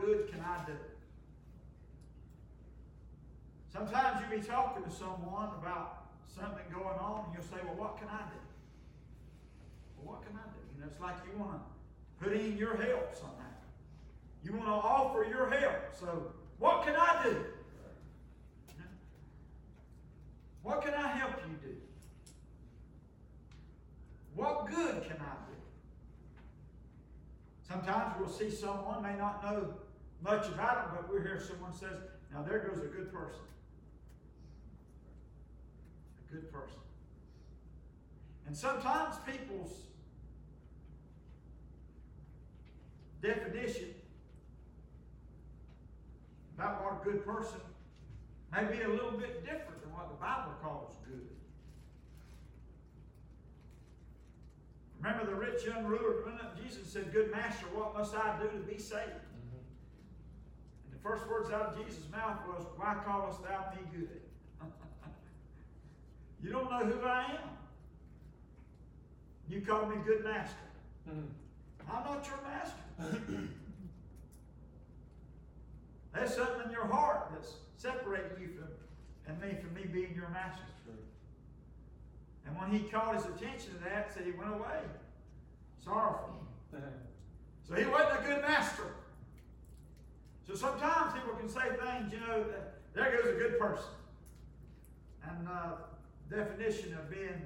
good can I do? Sometimes you'll be talking to someone about something going on, and you'll say, Well, what can I do? Well, what can I do? You know, it's like you want to put in your help somehow. You want to offer your help. So, what can I do? What can I help you do? What good can I do? Sometimes we'll see someone, may not know much about them, but we hear someone says, now there goes a good person. A good person. And sometimes people's definition about what a good person may be a little bit different than what the Bible calls good. Remember the rich young ruler up Jesus said, Good master, what must I do to be saved? First words out of Jesus' mouth was, Why callest thou me good? you don't know who I am. You call me good master. Mm-hmm. I'm not your master. There's something in your heart that's separating you from and me from me being your master. And when he called his attention to that, said he went away. Sorrowful. so he wasn't a good master. So sometimes people can say things, you know, there goes a good person. And uh, definition of being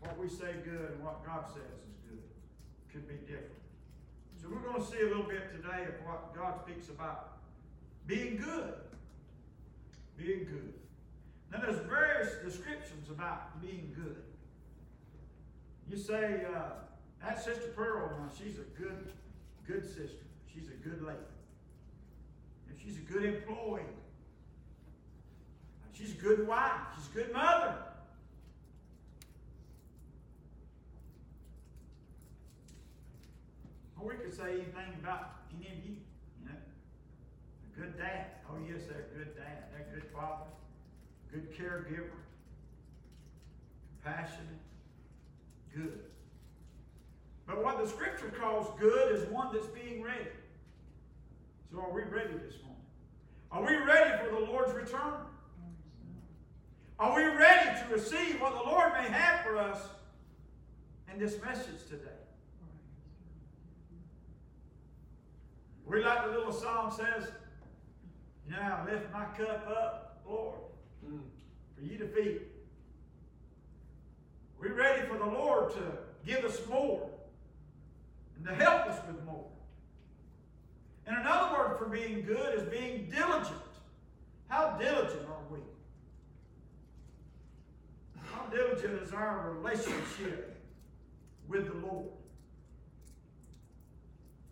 what we say good and what God says is good could be different. So we're going to see a little bit today of what God speaks about being good. Being good. Now, there's various descriptions about being good. You say, uh, that Sister Pearl, now, she's a good, good sister. She's a good lady. She's a good employee. She's a good wife. She's a good mother. Or we could say anything about any of you. You know, a good dad. Oh yes, they're a good dad. They're a good father good caregiver, compassionate, good. But what the scripture calls good is one that's being ready. So are we ready this morning? Are we ready for the Lord's return? Are we ready to receive what the Lord may have for us in this message today? We like the little song says, Now lift my cup up, Lord for you to feed. We're ready for the Lord to give us more and to help us with more. And another word for being good is being diligent. How diligent are we? How diligent is our relationship with the Lord?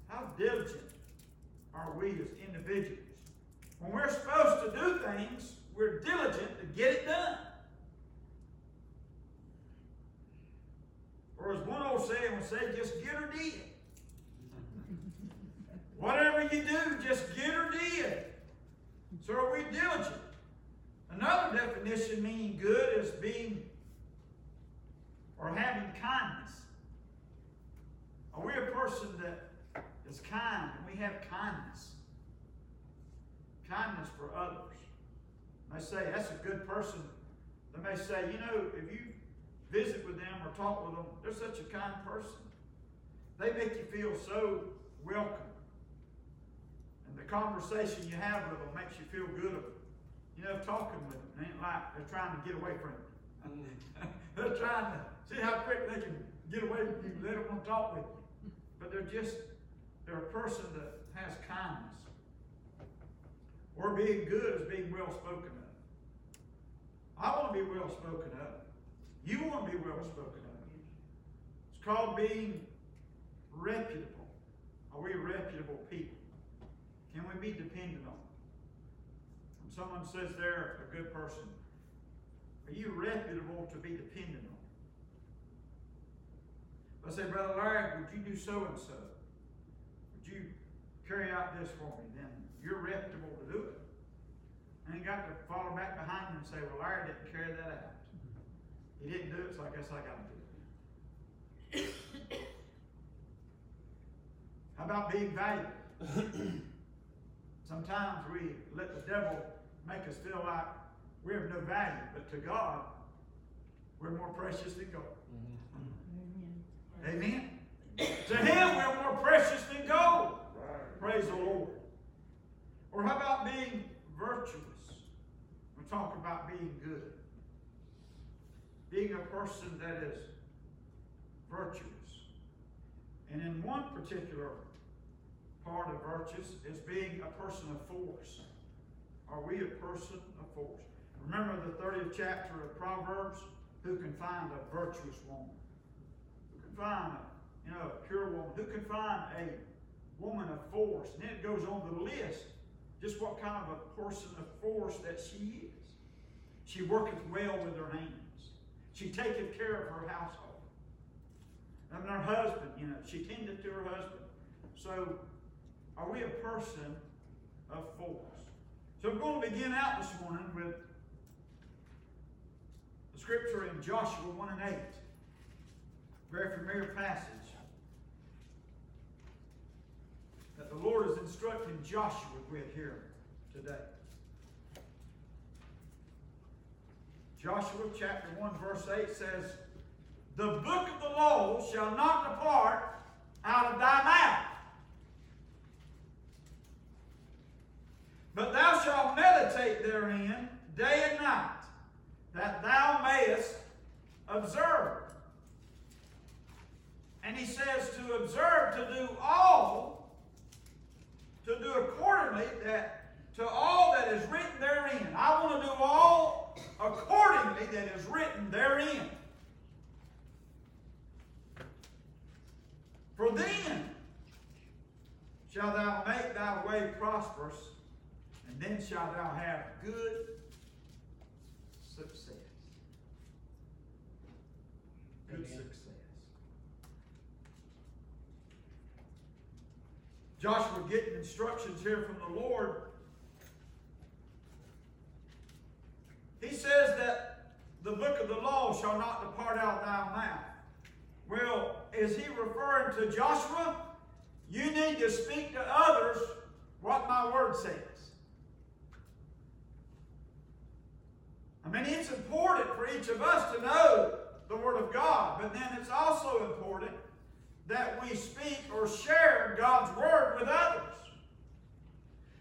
How diligent are we as individuals? When we're supposed to do things, we're diligent to get it done. Or as one old saying would say, just get her did. Whatever you do, just get her did. So are we diligent? Another definition meaning good is being or having kindness. Are we a person that is kind and we have kindness? Kindness for others. They say, that's a good person. They may say, you know, if you visit with them or talk with them, they're such a kind person. They make you feel so welcome. Conversation you have with them makes you feel good. of them. You know, talking with them ain't like they're trying to get away from you. They're trying to see how quick they can get away from you. They don't want to talk with you. But they're just, they're a person that has kindness. Or being good is being well spoken of. I want to be well spoken of. You want to be well spoken of. It's called being reputable. Are we reputable people? Can we be dependent on? When someone says they're a good person, are you reputable to be dependent on? I say, Brother Larry, would you do so and so? Would you carry out this for me? Then you're reputable to do it. I ain't got to follow back behind him and say, well, Larry didn't carry that out. He didn't do it, so I guess I got to do it. How about being valuable? Sometimes we let the devil make us feel like we have no value, but to God, we're more precious than gold. Mm-hmm. Amen. to Him, we're more precious than gold. Praise the Lord. Or how about being virtuous? We're talking about being good. Being a person that is virtuous. And in one particular part of virtuous is being a person of force. Are we a person of force? Remember the 30th chapter of Proverbs? Who can find a virtuous woman? Who can find a, you know, a pure woman? Who can find a woman of force? And then it goes on the list just what kind of a person of force that she is. She worketh well with her hands. She taketh care of her household. And her husband, you know, she tended to her husband. So are we a person of force? So I'm going to begin out this morning with the scripture in Joshua 1 and 8. Very familiar passage. That the Lord is instructing Joshua with here today. Joshua chapter 1, verse 8 says, The book of the law shall not depart out of thy mouth But thou shalt meditate therein day and night, that thou mayest observe. And he says to observe, to do all, to do accordingly that to all that is written therein. I want to do all accordingly that is written therein. For then shall thou make thy way prosperous and then shalt thou have good success. Good Amen. success. Joshua getting instructions here from the Lord. He says that the book of the law shall not depart out of thy mouth. Well, is he referring to Joshua? You need to speak to others what my word says. I mean, it's important for each of us to know the Word of God, but then it's also important that we speak or share God's Word with others.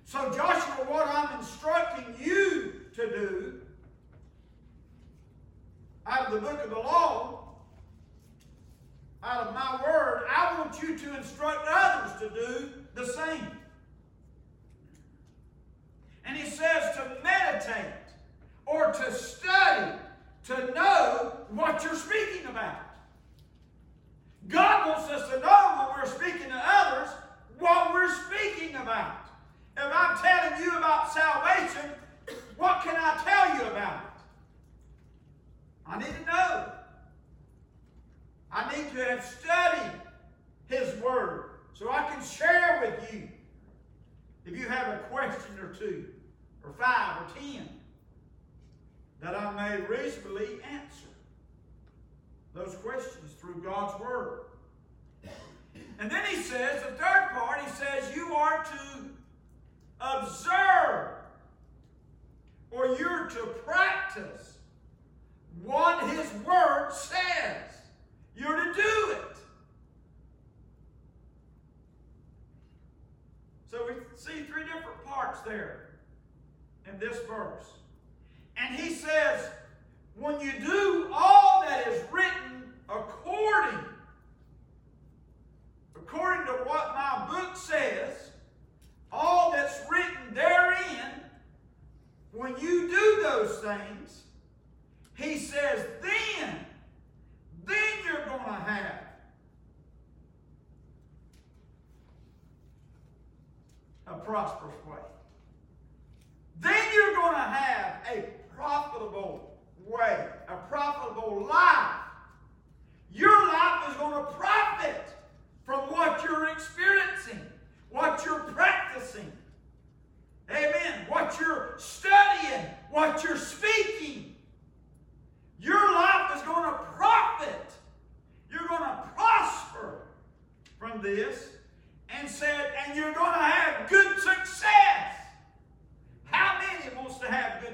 So, Joshua, what I'm instructing you to do out of the book of the law, out of my Word, I want you to instruct others to do the same. And he says to meditate or to study to know what you're speaking about. God wants us to know when we're speaking to others what we're speaking about. If I'm telling you about salvation, what can I tell you about it? I need to know. I need to have studied His Word so I can share with you if you have a question or two, or five, or ten that I may reasonably answer those questions through God's Word. And then he says, the third part, he says, you are to observe or you're to practice what his Word says. You're to do it. So we see three different parts there in this verse. And he says, when you do all that is written according, according to what my book says, all that's written therein, when you do those things, he says, then, then you're going to have a prosperous way. Then you're going to have a profitable way, a profitable life. Your life is going to profit from what you're experiencing, what you're practicing. Amen. What you're studying, what you're speaking. Your life is going to profit. You're going to prosper from this and said, and you're going to have good success.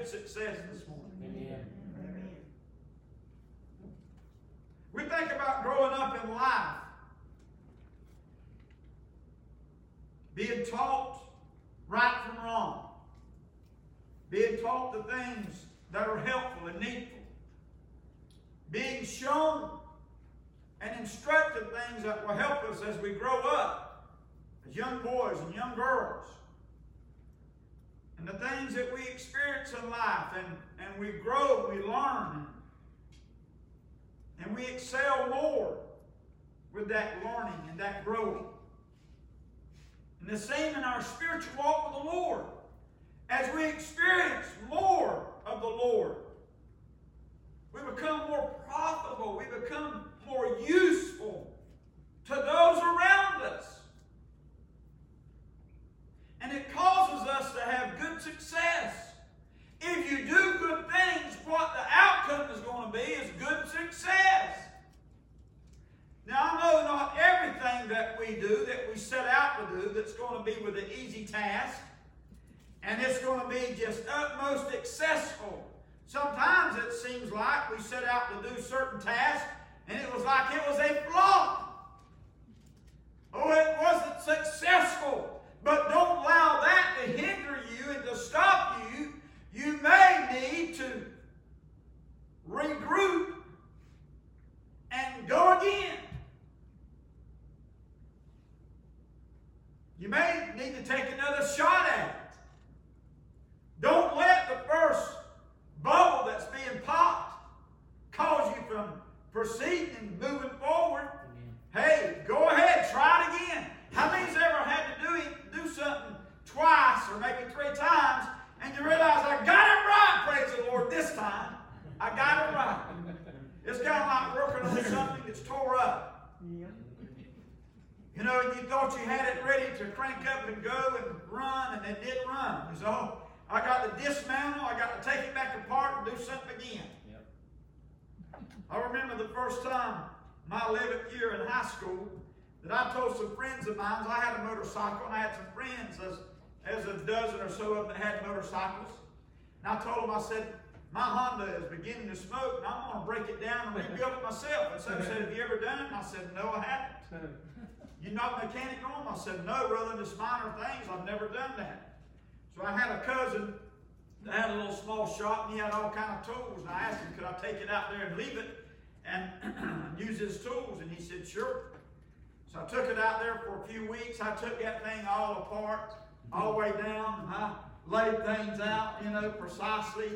Success this morning. Amen. We think about growing up in life, being taught right from wrong, being taught the things that are helpful and needful, being shown and instructed things that will help us as we grow up as young boys and young girls. And the things that we experience in life, and, and we grow, we learn, and we excel more with that learning and that growing. And the same in our spiritual walk with the Lord. As we experience more of the Lord, we become more profitable. We become more useful to those around us. And it causes us to have good success. If you do good things, what the outcome is going to be is good success. Now, I know not everything that we do, that we set out to do, that's going to be with an easy task, and it's going to be just utmost successful. Sometimes it seems like we set out to do certain tasks, and it was like it was a flop. Oh, it wasn't successful. But don't allow that to hinder you and to stop you. You may need to regroup and go again. You may need to take another shot at it. Don't let the first bubble that's being popped cause you from proceeding and moving forward. Hey, go ahead, try it again. How many's ever had to do, do something twice or maybe three times and you realize I got it right, praise the Lord, this time. I got it right. It's kind of like working on something that's tore up. You know, you thought you had it ready to crank up and go and run, and it didn't run. You said, oh, I got to dismantle, I got to take it back apart and do something again. Yep. I remember the first time, my 11th year in high school, that I told some friends of mine, I had a motorcycle, and I had some friends, as, as a dozen or so of them that had motorcycles. And I told them, I said, my Honda is beginning to smoke, and I'm going to break it down and rebuild it myself. And some said, have you ever done it? And I said, no, I haven't. You not mechanic on them? I said, no, brother, just minor things. I've never done that. So I had a cousin that had a little small shop, and he had all kind of tools. And I asked him, could I take it out there and leave it and use his tools? And he said, sure. So I took it out there for a few weeks. I took that thing all apart, all the way down. I laid things out, you know, precisely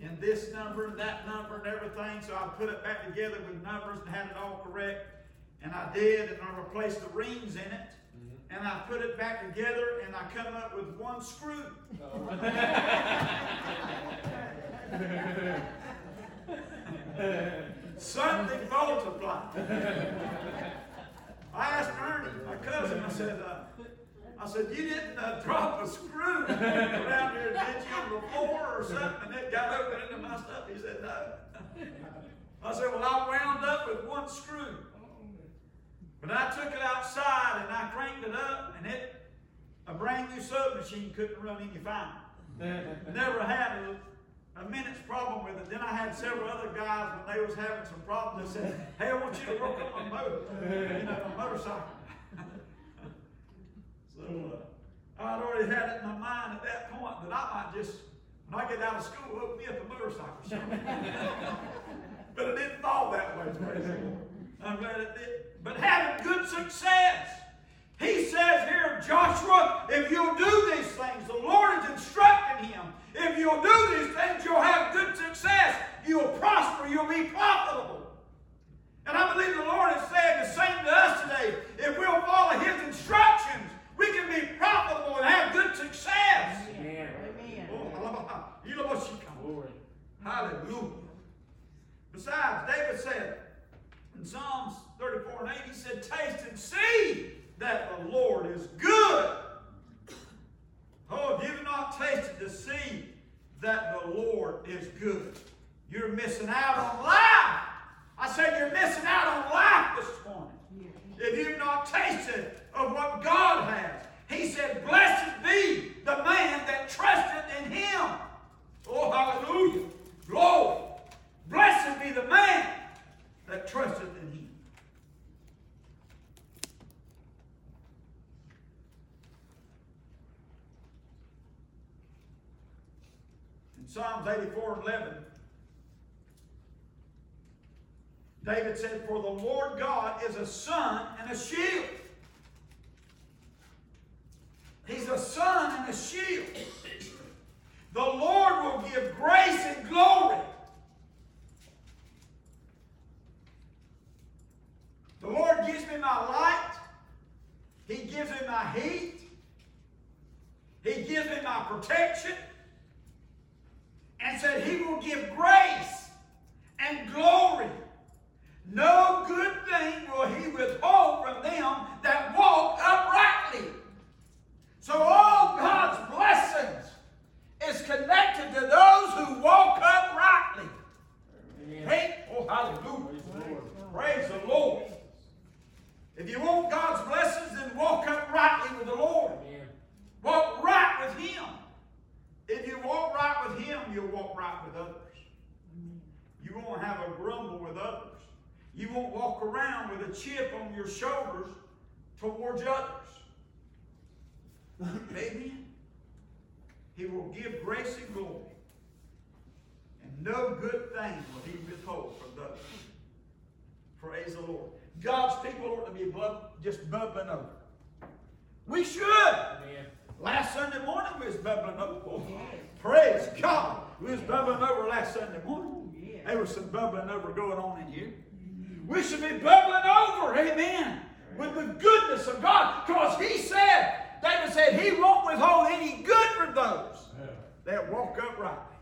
in this number and that number and everything. So I put it back together with numbers and had it all correct. And I did, and I replaced the rings in it. And I put it back together, and I come up with one screw. Something multiplied. I asked Ernie, my cousin, I said, uh, I said, you didn't uh, drop a screw around here, did you, on the floor or something, and it got open into my stuff? He said, no. I said, well, I wound up with one screw. But I took it outside and I cranked it up, and it, a brand new sewing machine couldn't run any finer. Never had a, a minute's problem with it. Then I had several other guys when they was having some problems. They said, "Hey, I want you to work on my motor, you know, my motorcycle." so uh, I'd already had it in my mind at that point that I might just, when I get out of school, open me up a motorcycle but it didn't fall that way. Praise the Lord. I'm glad it did. But having good success. He says here, Joshua, if you'll do these things, the Lord is instructing him. If you'll do these things, you'll have good success. You'll prosper. You'll be profitable. And I believe the Lord is saying the same to us today. If we'll follow His instructions, we can be profitable and have good success. Amen. Oh, Glory. Hallelujah. Besides, David said in Psalms 34 and 8, he said, Taste and see that the Lord is good. Oh, if you've not tasted to see that the Lord is good, you're missing out on life. I said, You're missing out on life this morning. If you've not tasted of what God has, He said, Blessed be the man that trusted in Him. Oh, hallelujah. Glory. Blessed be the man that trusted in Him. Psalms 84 and 11, David said, For the Lord God is a sun and a shield. He's a sun and a shield. The Lord will give grace and glory. The Lord gives me my light. He gives me my heat. He gives me my protection. And said he will give grace and glory. No good thing will he withhold from them that walk uprightly. So all God's blessings is connected to those who walk uprightly. Hey, oh hallelujah. Praise the Lord. If you want God's blessings, then walk uprightly with the Lord. Walk right with Him. If you walk right with Him, you'll walk right with others. You won't have a grumble with others. You won't walk around with a chip on your shoulders towards others. Amen. He will give grace and glory. And no good thing will he withhold from those. Praise the Lord. God's people ought to be bub- just bubbling over. We should. Amen. Last Sunday morning we was bubbling over. Praise God. We was bubbling over last Sunday morning. There was some bubbling over going on in here. We should be bubbling over, amen, with the goodness of God. Because he said, David said, he won't withhold any good from those that walk uprightly.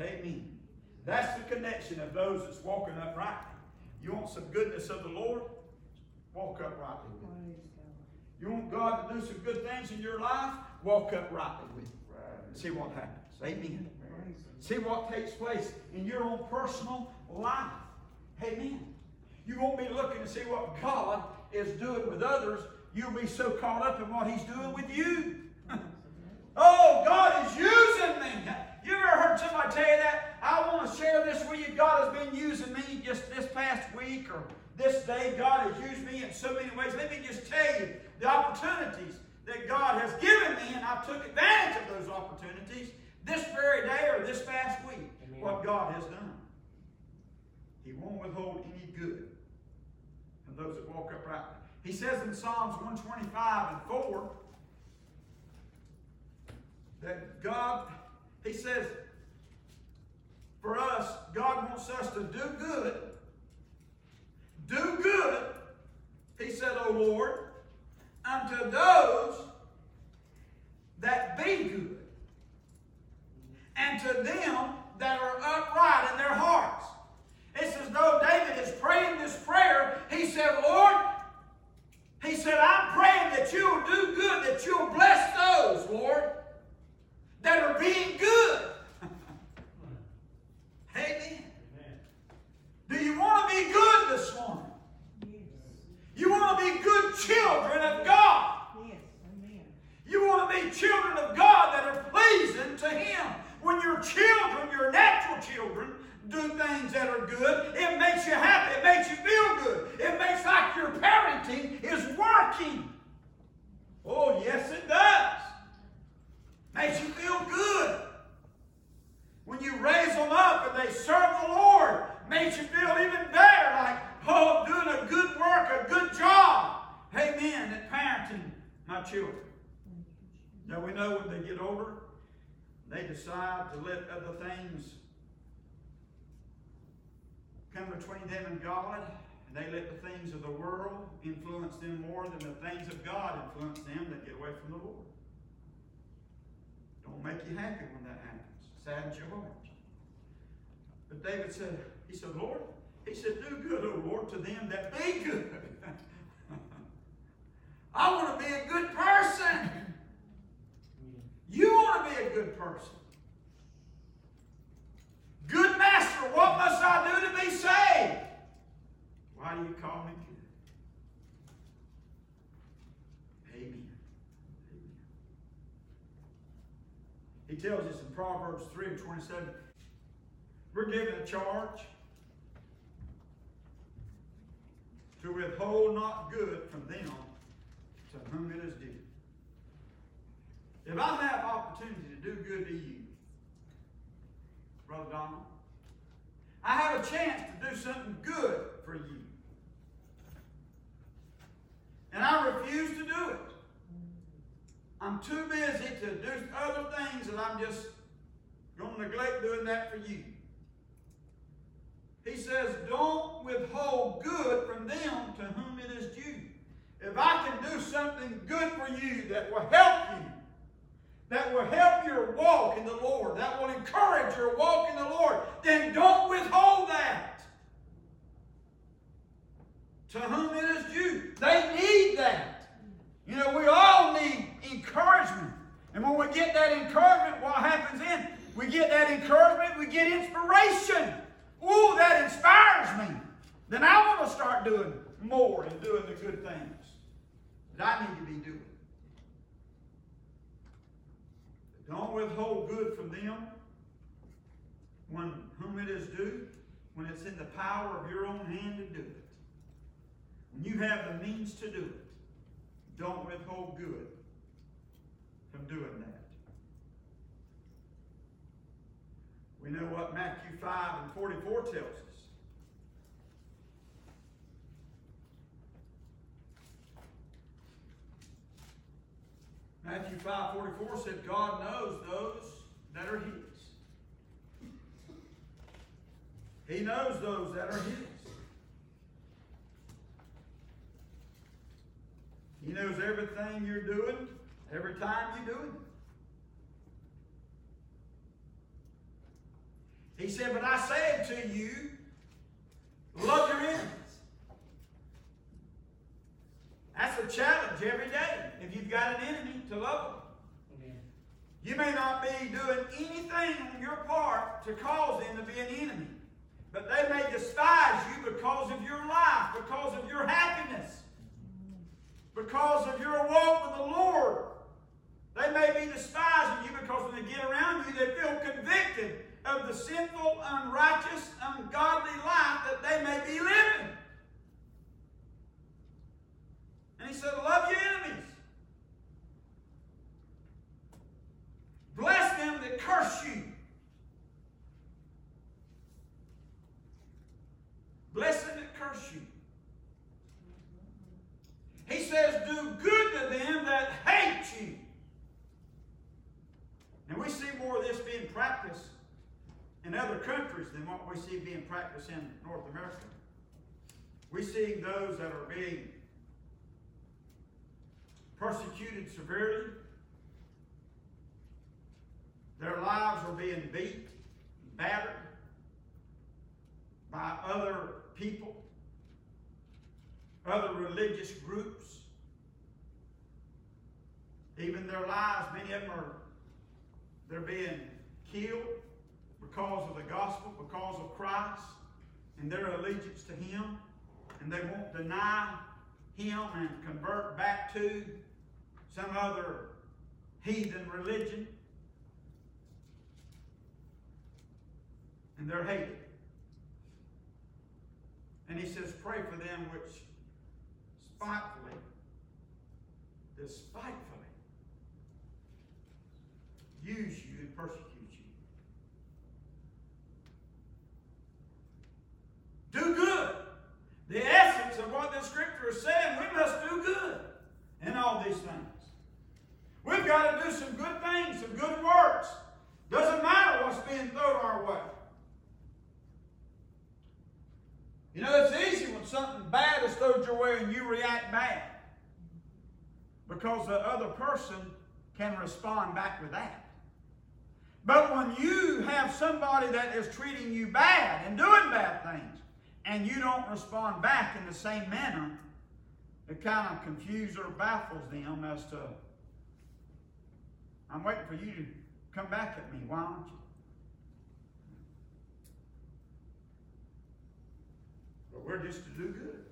Amen. That's the connection of those that's walking uprightly. You want some goodness of the Lord? Walk uprightly with Him. You want God to do some good things in your life? Walk uprightly with Him. See what happens. Amen. See what takes place in your own personal life. Amen. You won't be looking to see what God is doing with others. You'll be so caught up in what He's doing with you. oh, God is using me. You ever heard somebody tell you that? I want to share this with you. God has been using me just this past week or this day. God has used me in so many ways. Let me just tell you the opportunities that God has given me, and I took advantage of those opportunities this very day or this past week. Amen. What God has done. He won't withhold any good from those that walk uprightly. He says in Psalms 125 and 4 that God, he says, for us, God wants us to do good. Do good, he said, O Lord, unto those that be good, and to them that are upright in their hearts. It's as though David is praying this prayer. He said, Lord, he said, I'm praying that you'll do good, that you'll bless those, Lord, that are being good. Amen. Do you want to be good this morning? Yes. You want to be good children of God. You want to be children of God that are pleasing to Him. When your children, your natural children, do things that are good, it makes you happy. It makes you feel good. It makes like your parenting is working. Oh, yes, it does. Makes you feel good. When you raise them up and they serve the Lord, makes you feel even better, like, oh, I'm doing a good work, a good job. Amen, at parenting my children. Now we know when they get older, they decide to let other things come between them and God, and they let the things of the world influence them more than the things of God influence them that get away from the Lord. Don't make you happy when that happens. Saddens your heart. But David said, he said, Lord, he said, do good, O Lord, to them that be good. I want to be a good person. You want to be a good person. Good master, what must I do to be saved? Why do you call me good? Amen. Amen. He tells us in Proverbs 3 and 27, we're given a charge to withhold not good from them to whom it is due. If I have opportunity to do good to you, Brother Donald. I have a chance to do something good for you. And I refuse to do it. I'm too busy to do other things and I'm just going to neglect doing that for you. He says, Don't withhold good from them to whom it is due. If I can do something good for you that will help you, that will help your walk in the Lord, that will encourage your walk in the Lord, then don't withhold that. To whom it is due. They need that. You know, we all need encouragement. And when we get that encouragement, what happens then? We get that encouragement, we get inspiration. Ooh, that inspires me. Then I want to start doing more and doing the good things that I need to be doing. Don't withhold good from them when whom it is due, when it's in the power of your own hand to do it. When you have the means to do it, don't withhold good from doing that. We know what Matthew 5 and 44 tells us. Matthew 5 44 said, God knows those that are His. He knows those that are His. He knows everything you're doing, every time you do it. He said, But I say to you, love your enemies. That's a challenge every day if you've got an enemy to love them. You may not be doing anything on your part to cause them to be an enemy, but they may despise you because of your life, because of your happiness, because of your walk with the Lord. They may be despising you because when they get around you, they feel convicted of the sinful, unrighteous, ungodly life that they may be living. And he said, Love your enemies. Bless them that curse you. Bless them that curse you. He says, Do good to them that hate you. And we see more of this being practiced in other countries than what we see being practiced in North America. We see those that are being persecuted severely. Their lives are being beat, battered by other people, other religious groups. Even their lives, many of them are they're being killed because of the gospel, because of Christ, and their allegiance to Him, and they won't deny Him and convert back to some other heathen religion. And they're hated. And he says, Pray for them which spitefully, despitefully use you and persecute you. Do good. The essence of what the scripture is saying, we must do good in all these things. We've got to do some good things, some good works. Doesn't matter what's being thrown our way. You know, it's easy when something bad is thrown your way and you react bad. Because the other person can respond back with that. But when you have somebody that is treating you bad and doing bad things, and you don't respond back in the same manner, it kind of confuses or baffles them as to, I'm waiting for you to come back at me. Why aren't you? We're just to do good.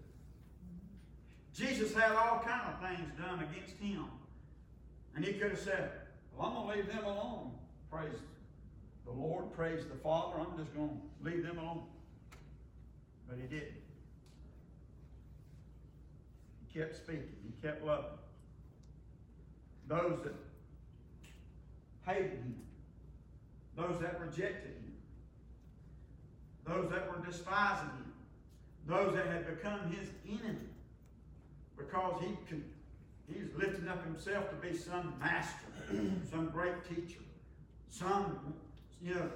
Jesus had all kind of things done against him. And he could have said, Well, I'm going to leave them alone. Praise the Lord, praise the Father. I'm just going to leave them alone. But he didn't. He kept speaking. He kept loving. Those that hated him. Those that rejected him. those that were despising him, those that had become his enemy, because he could, he was lifting up himself to be some master, some great teacher, some, you know,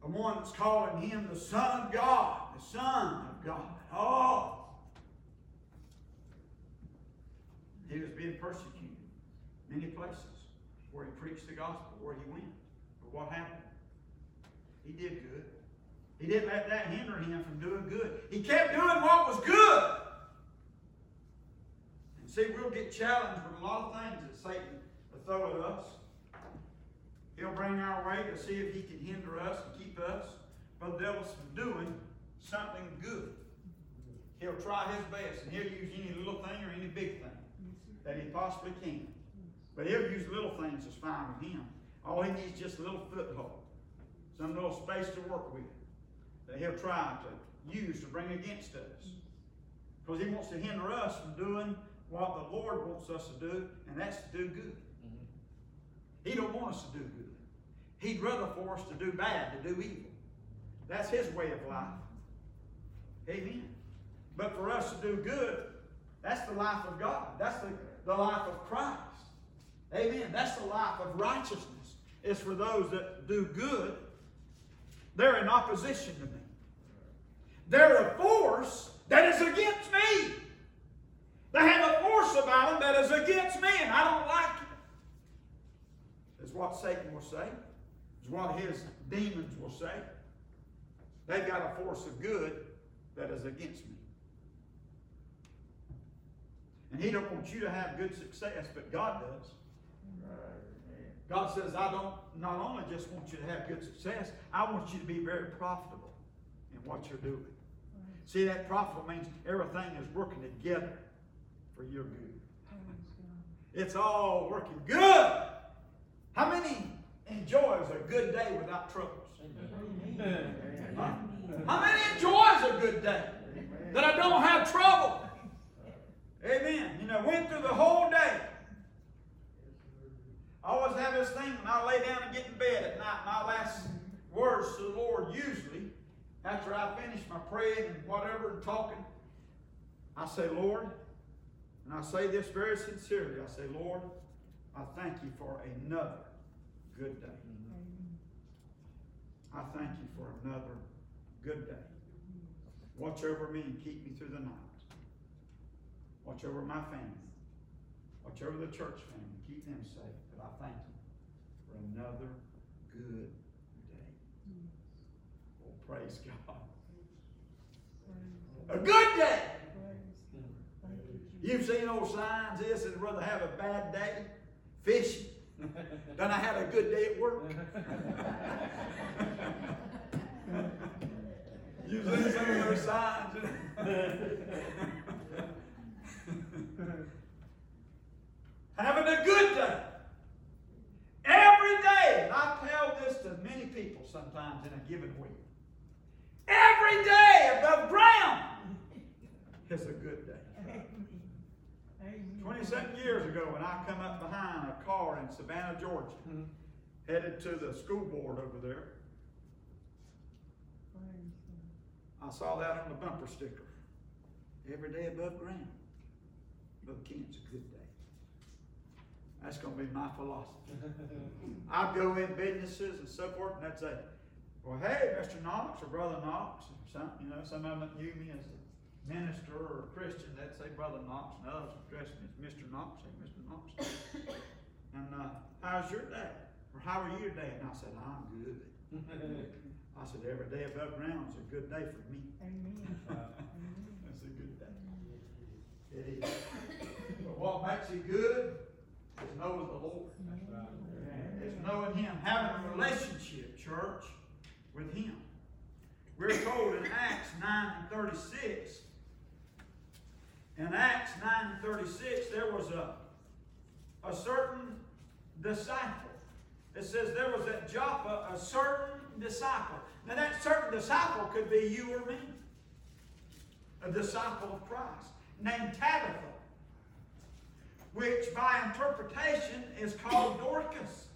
the one that's calling him the Son of God, the Son of God. Oh! He was being persecuted many places where he preached the gospel, where he went. But what happened? He did good. He didn't let that hinder him from doing good. He kept doing what was good. And see, we'll get challenged with a lot of things that Satan will throw at us. He'll bring our way to see if he can hinder us and keep us from the devil's doing something good. He'll try his best, and he'll use any little thing or any big thing that he possibly can. But he'll use little things that's fine with him. All he needs is just a little foothold, some little space to work with that he'll try to use to bring against us. Because he wants to hinder us from doing what the Lord wants us to do, and that's to do good. Mm-hmm. He don't want us to do good. He'd rather for us to do bad, to do evil. That's his way of life. Amen. But for us to do good, that's the life of God. That's the, the life of Christ. Amen. That's the life of righteousness. It's for those that do good. They're in opposition to me. They're a force that is against me. They have a force about them that is against me, and I don't like it. Is what Satan will say. Is what his demons will say. They've got a force of good that is against me. And he don't want you to have good success, but God does. God says, I don't not only just want you to have good success, I want you to be very profitable in what you're doing. See, that profitable means everything is working together for your good. It's all working good. How many enjoys a good day without troubles? Huh? How many enjoys a good day that I don't have trouble? Amen. You know, went through the whole day. I always have this thing when I lay down and get in bed at night, my last words to the Lord, usually, after I finish my praying and whatever and talking, I say, Lord, and I say this very sincerely, I say, Lord, I thank you for another good day. I thank you for another good day. Watch over me and keep me through the night. Watch over my family. Watch over the church family. Keep them safe. But I thank you for another good day. Praise God. A good day. You've seen those signs, this, and rather have a bad day fishing than I had a good day at work. You've seen some of those signs. Having a good day. Every day. And I tell this to many people sometimes in a given week. Every day above ground is a good day. 27 years ago, when I come up behind a car in Savannah, Georgia, headed to the school board over there, I saw that on the bumper sticker. Every day above ground. Brother Kent's a good day. That's going to be my philosophy. I'd go in businesses and so forth, and I'd say, well, hey, Mr. Knox or Brother Knox, or something, you know, some of them knew me as a minister or a Christian, they'd say Brother Knox, and others would address me as Mr. Knox, say Mr. Knox. and uh, how's your day? Or how are you today? And I said, I'm good. I said, every day above ground is a good day for me. Amen. That's a good day. It is. But what makes it good is knowing the Lord. That's right. It's knowing Him, having a relationship, church, with Him. We're told in Acts 9 and 36. In Acts 9 and 36, there was a, a certain disciple. It says there was at Joppa a certain disciple. Now, that certain disciple could be you or me, a disciple of Christ, named Tabitha, which by interpretation is called Dorcas.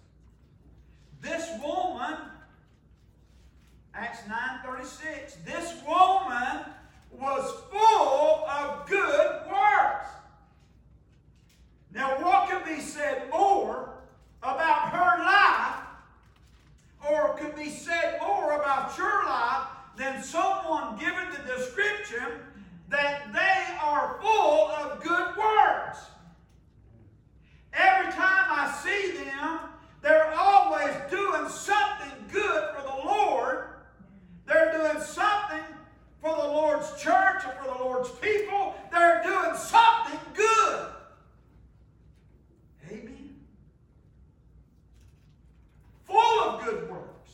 This woman Acts 9:36. This woman was full of good works. Now, what could be said more about her life, or could be said more about your life than someone given the description that they are full of good works? Every time I see them, they're always doing something good for the Lord. They're doing something for the Lord's church or for the Lord's people. They're doing something good. Amen. Full of good works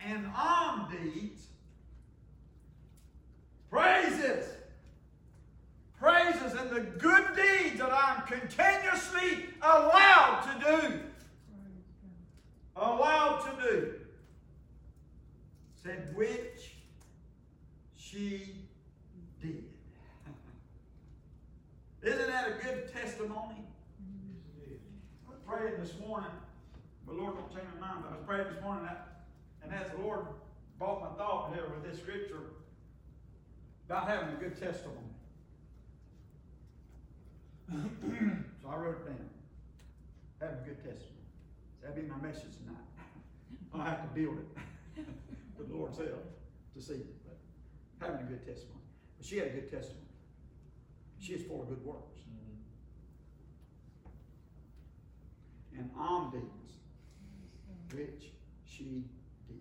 and alms deeds, praises, praises, and the good deeds that I'm continuously allowed to do. Allowed to do. Said which she did. Isn't that a good testimony? I was praying this morning. The Lord don't change my mind, but I was praying this morning that, and as the Lord brought my thought here with this scripture about having a good testimony. so I wrote it down. Having a good testimony. So that'll be my message tonight. I'll have to build it with the Lord's help But having a good testimony. But she had a good testimony. She is full of good works. And alms which she did.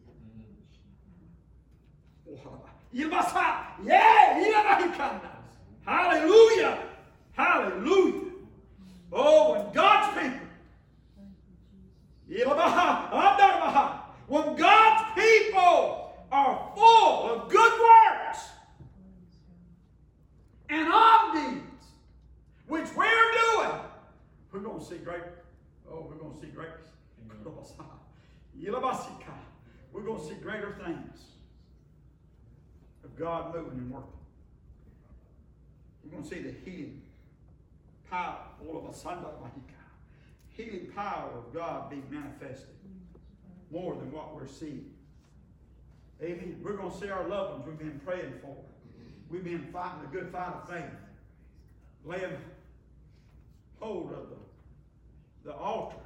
Yilbasa! Yeah! Hallelujah! Hallelujah! Oh, when God's people, when God's people are full of good works and alms deeds, which we're doing, we're going to see great, oh, we're going to see great, we're going to see greater things of God moving and working. We're going to see the healing power, of healing power of God being manifested more than what we're seeing. Amen. We're going to see our loved ones we've been praying for. We've been fighting the good fight of faith, laying hold of the, the altar,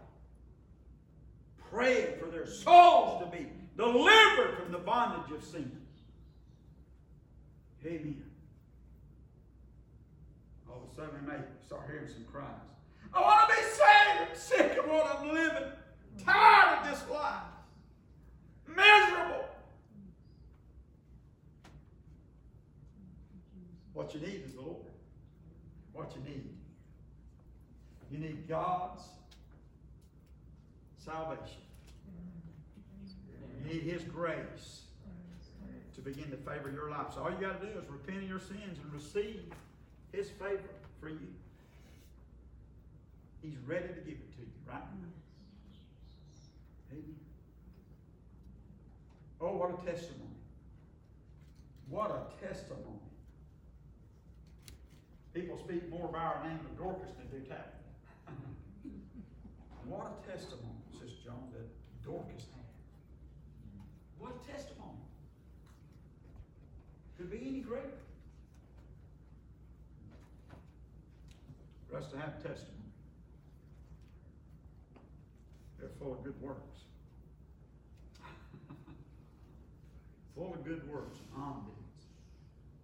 praying for their souls to be delivered from the bondage of sin. Amen. All of a sudden, we may start hearing some cries. I want to be saved. I'm sick of what I'm living. Tired of this life. What you need is the Lord. What you need. You need God's salvation. You need His grace to begin to favor your life. So all you got to do is repent of your sins and receive His favor for you. He's ready to give it to you right. Amen. Oh, what a testimony. What a testimony. People speak more by our name of Dorcas than do Tabitha. what a testimony, Sister John, that Dorcas had. What a testimony. Could be any greater. For us to have testimony. They're full of good works. full of good works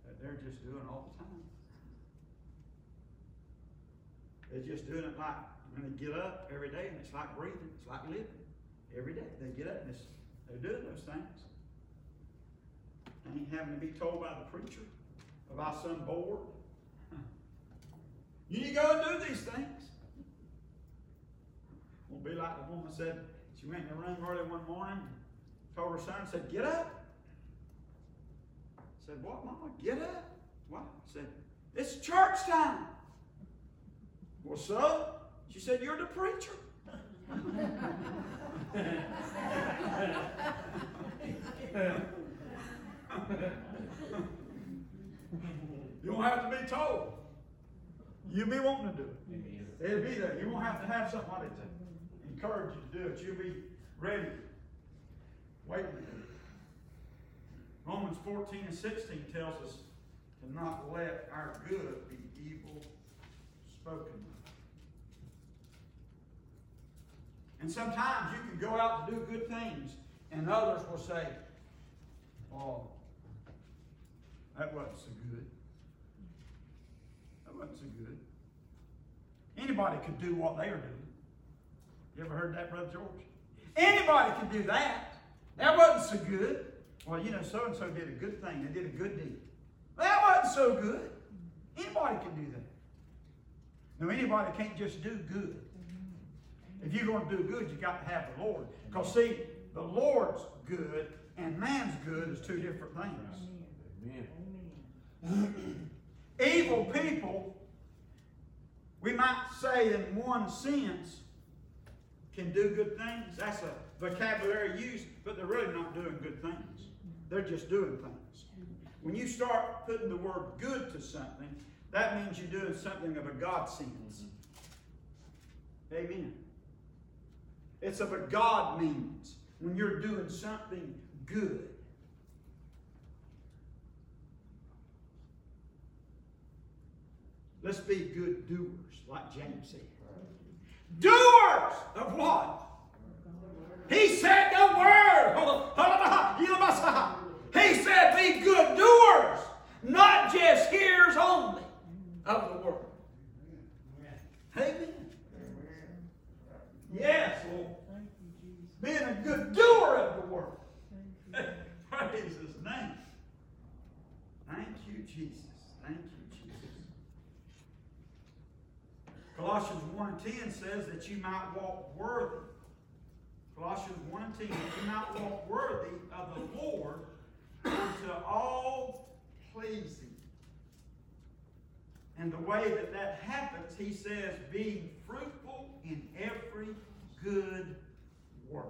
and they're just doing all the time. They're just doing it like when they get up every day and it's like breathing, it's like living. Every day they get up and they're doing those things. Ain't having to be told by the preacher about some board. You need to go and do these things. Won't be like the woman said, she went in the room early one morning, told her son, said, Get up. Said, What, Mama? Get up? What? Said, It's church time. Well, so? She said, You're the preacher. you don't have to be told. You'll be wanting to do it. It'll be there. You won't have to have somebody to encourage you to do it. You'll be ready. Waiting. Romans 14 and 16 tells us to not let our good be evil spoken of. And sometimes you can go out to do good things, and others will say, Oh, that wasn't so good. That wasn't so good. Anybody could do what they are doing. You ever heard that, Brother George? Anybody could do that. That wasn't so good. Well, you know, so and so did a good thing. They did a good deed. That wasn't so good. Anybody can do that. No, anybody can't just do good. If you're going to do good, you got to have the Lord. Because see, the Lord's good and man's good is two different things. Amen. Evil people, we might say in one sense, can do good things. That's a vocabulary used, but they're really not doing good things. They're just doing things. When you start putting the word good to something, that means you're doing something of a God sense. Mm-hmm. Amen. It's of a God means when you're doing something good. Let's be good doers, like James said. Doers of what? He said the word. He said, be good doers, not just hearers only of the word. Amen. Yes, Lord. Being a good doer of the word. Praise his name. Thank you, Jesus. Thank you, Jesus. Colossians 1 10 says that you might walk worthy. Colossians 1 and 10, that you might walk worthy of the Lord unto all pleasing. And the way that that happens, he says, being fruitful in every good work.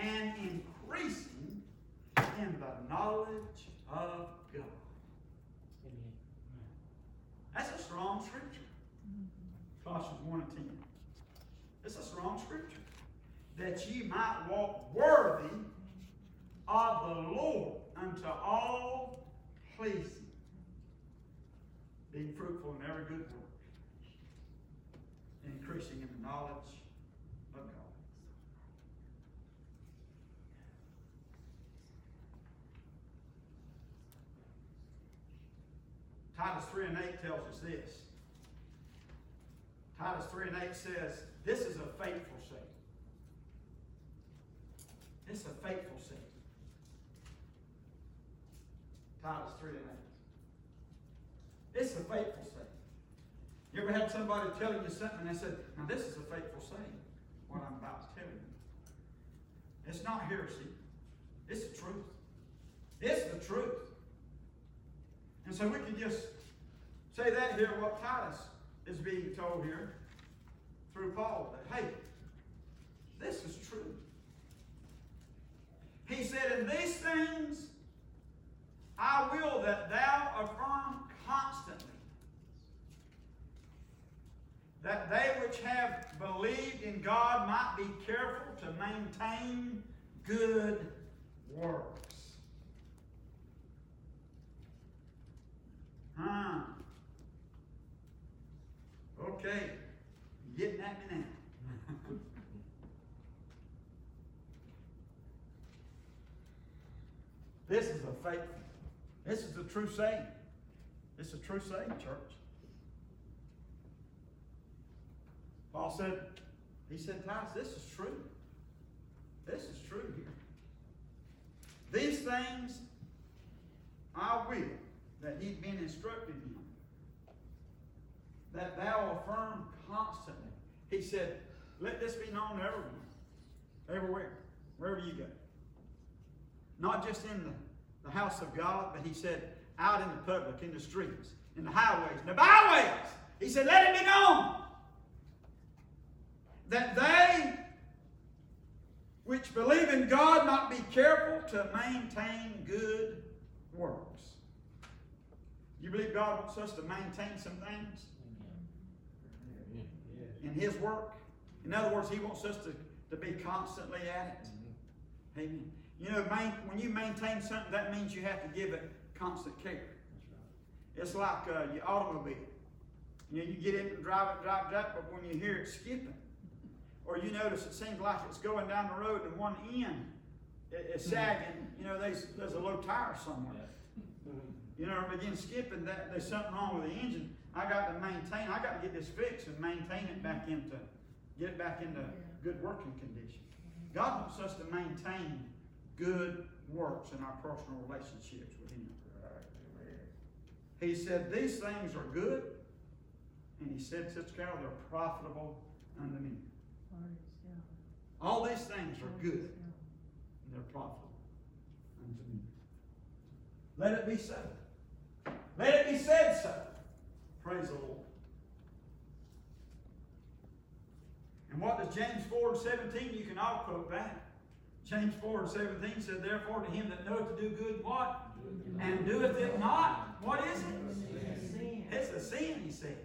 And increasing in the knowledge of God. Amen. That's a strong scripture. Colossians 1 and 10. It's a strong scripture. That ye might walk worthy of the Lord unto all pleasing, being fruitful in every good work, increasing in the knowledge of God. Titus 3 and 8 tells us this. Titus 3 and 8 says, This is a faithful saying. This is a faithful saying. Titus 3 and 8. This is a faithful saying. You ever had somebody telling you something and they said, Now this is a faithful saying, what I'm about to tell you. It's not heresy. It's the truth. It's the truth. And so we can just say that here, what Titus is being told here through Paul, that hey, this is true. He said, In these things I will that thou affirm constantly, that they which have believed in God might be careful to maintain good works. Huh. Okay. You getting at me now? this is a faithful. This is a true saying. This is a true saying, church. Paul said, he said, Titus, this is true. This is true here. These things I will that he'd been instructed in, that thou affirm constantly. He said, let this be known to everyone, everywhere, wherever you go. Not just in the, the house of God, but he said, out in the public, in the streets, in the highways, in the byways. He said, let it be known that they which believe in God might be careful to maintain good works. You believe God wants us to maintain some things in His work? In other words, He wants us to, to be constantly at it. Amen. You know, when you maintain something, that means you have to give it constant care. It's like uh, your automobile. You know, you get in and drive it, drive, drive, but when you hear it skipping, or you notice it seems like it's going down the road and one end is hmm. sagging, you know, there's, there's a low tire somewhere. You know, or begin skipping, that there's something wrong with the engine. I got to maintain, I got to get this fixed and maintain it back into, get it back into good working condition. God wants us to maintain good works in our personal relationships with Him. He said, These things are good. And He said, Sister Carol, they're profitable unto me. All these things are good. And they're profitable unto me. Let it be so. Let it be said so. Praise the Lord. And what does James 4 and 17? You can all quote that. James 4 and 17 said, Therefore, to him that knoweth to do good, what? And doeth it not. What is it? It's a sin, he said.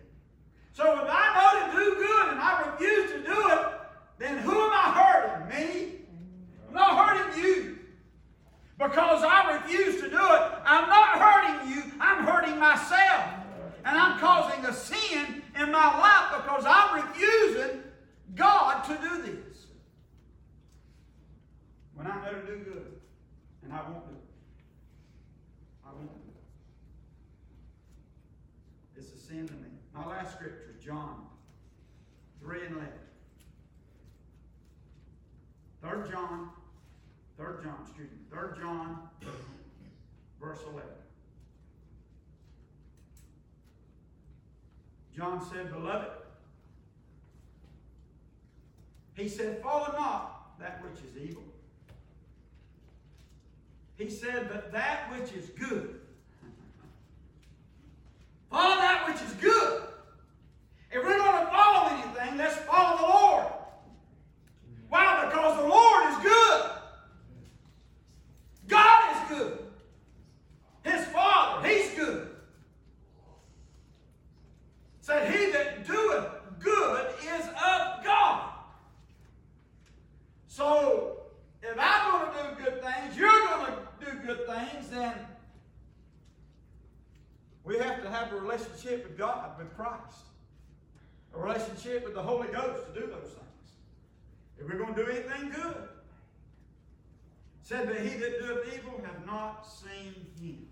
So if I know to do good and I refuse to do it, then who am I hurting? Me? I'm not hurting you. Because I refuse to do it, I'm not hurting you, I'm hurting myself. And I'm causing a sin in my life because I'm refusing God to do this. When I know to do good, and I won't do it. I won't do it. It's a sin to me. My last scripture, John 3 and 11. 3 John, 3 John, excuse me, 3 John, verse 11. John said, Beloved, he said, Follow not that which is evil. He said, But that which is good. Follow that which is good. If we're going to follow anything, let's follow the Lord. Why? Because the Lord is good. God is good. His Father, He's good. Said, He that doeth good is of God. So, if I'm going to do good things, you're going to do good things, then we have to have a relationship with God, with Christ. A relationship with the Holy Ghost to do those things. If we're going to do anything good. Said that he that doeth evil hath not seen him.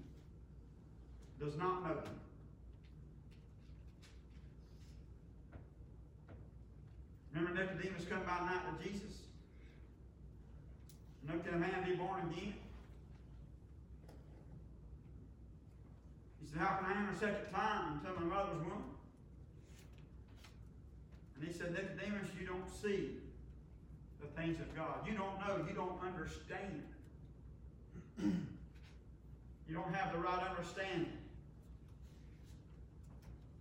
Does not know him. Remember Nicodemus come by night to Jesus? No, can a man be born again? He said, How can I enter a time into my mother's womb? And he said, Nicodemus, you don't see the things of God. You don't know. You don't understand. you don't have the right understanding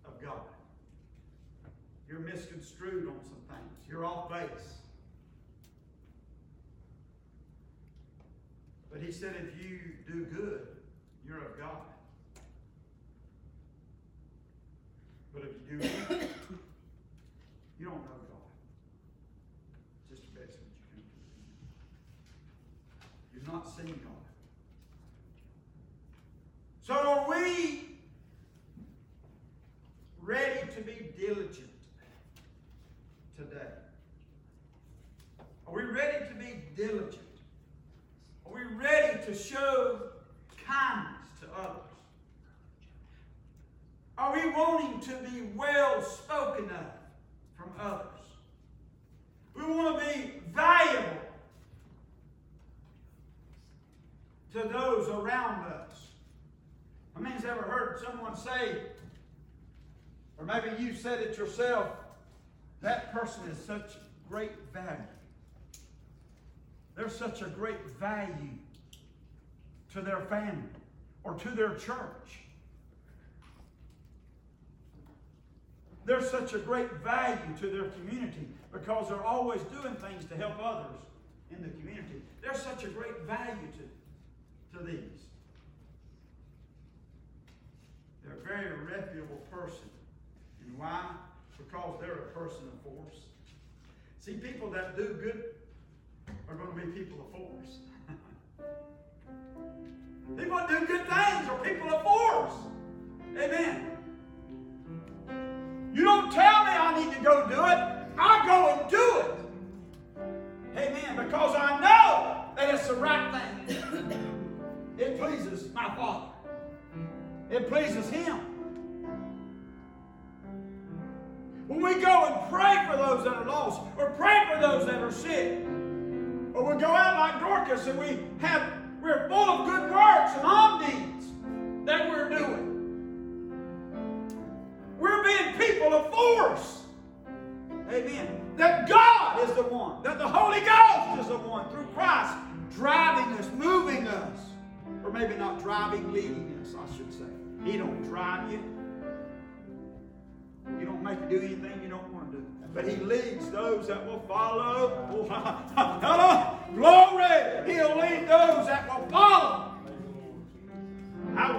of God. You're misconstrued on some things. You're off base. But he said, if you do good, you're of God. But if you do you don't know God. Just the best that you can do. You've not seen God. So are we ready to be diligent today? Are we ready to be diligent? Are we ready to show kindness to others? Are we wanting to be well spoken of from others? We want to be valuable to those around us. How many's ever heard someone say, or maybe you said it yourself, that person is such great value. They're such a great value to their family or to their church. They're such a great value to their community because they're always doing things to help others in the community. They're such a great value to, to these. They're a very reputable person. And why? Because they're a person of force. See, people that do good are going to be people of force. people that do good things are people of force. Amen. You don't tell me I need to go do it. I go and do it. Amen. Because I know that it's the right thing. It pleases my Father. It pleases Him. When we go and pray for those that are lost, or pray for those that are sick, or we go out like Dorcas and we have we're full of good works and alms deeds that we're doing. We're being people of force. Amen. That God is the one, that the Holy Ghost is the one through Christ driving us, moving us. Or maybe not driving, leading us, I should say. He don't drive you. You don't make you do anything you don't want to do. But he leads those that will follow. Glory! He'll lead those that will follow. I will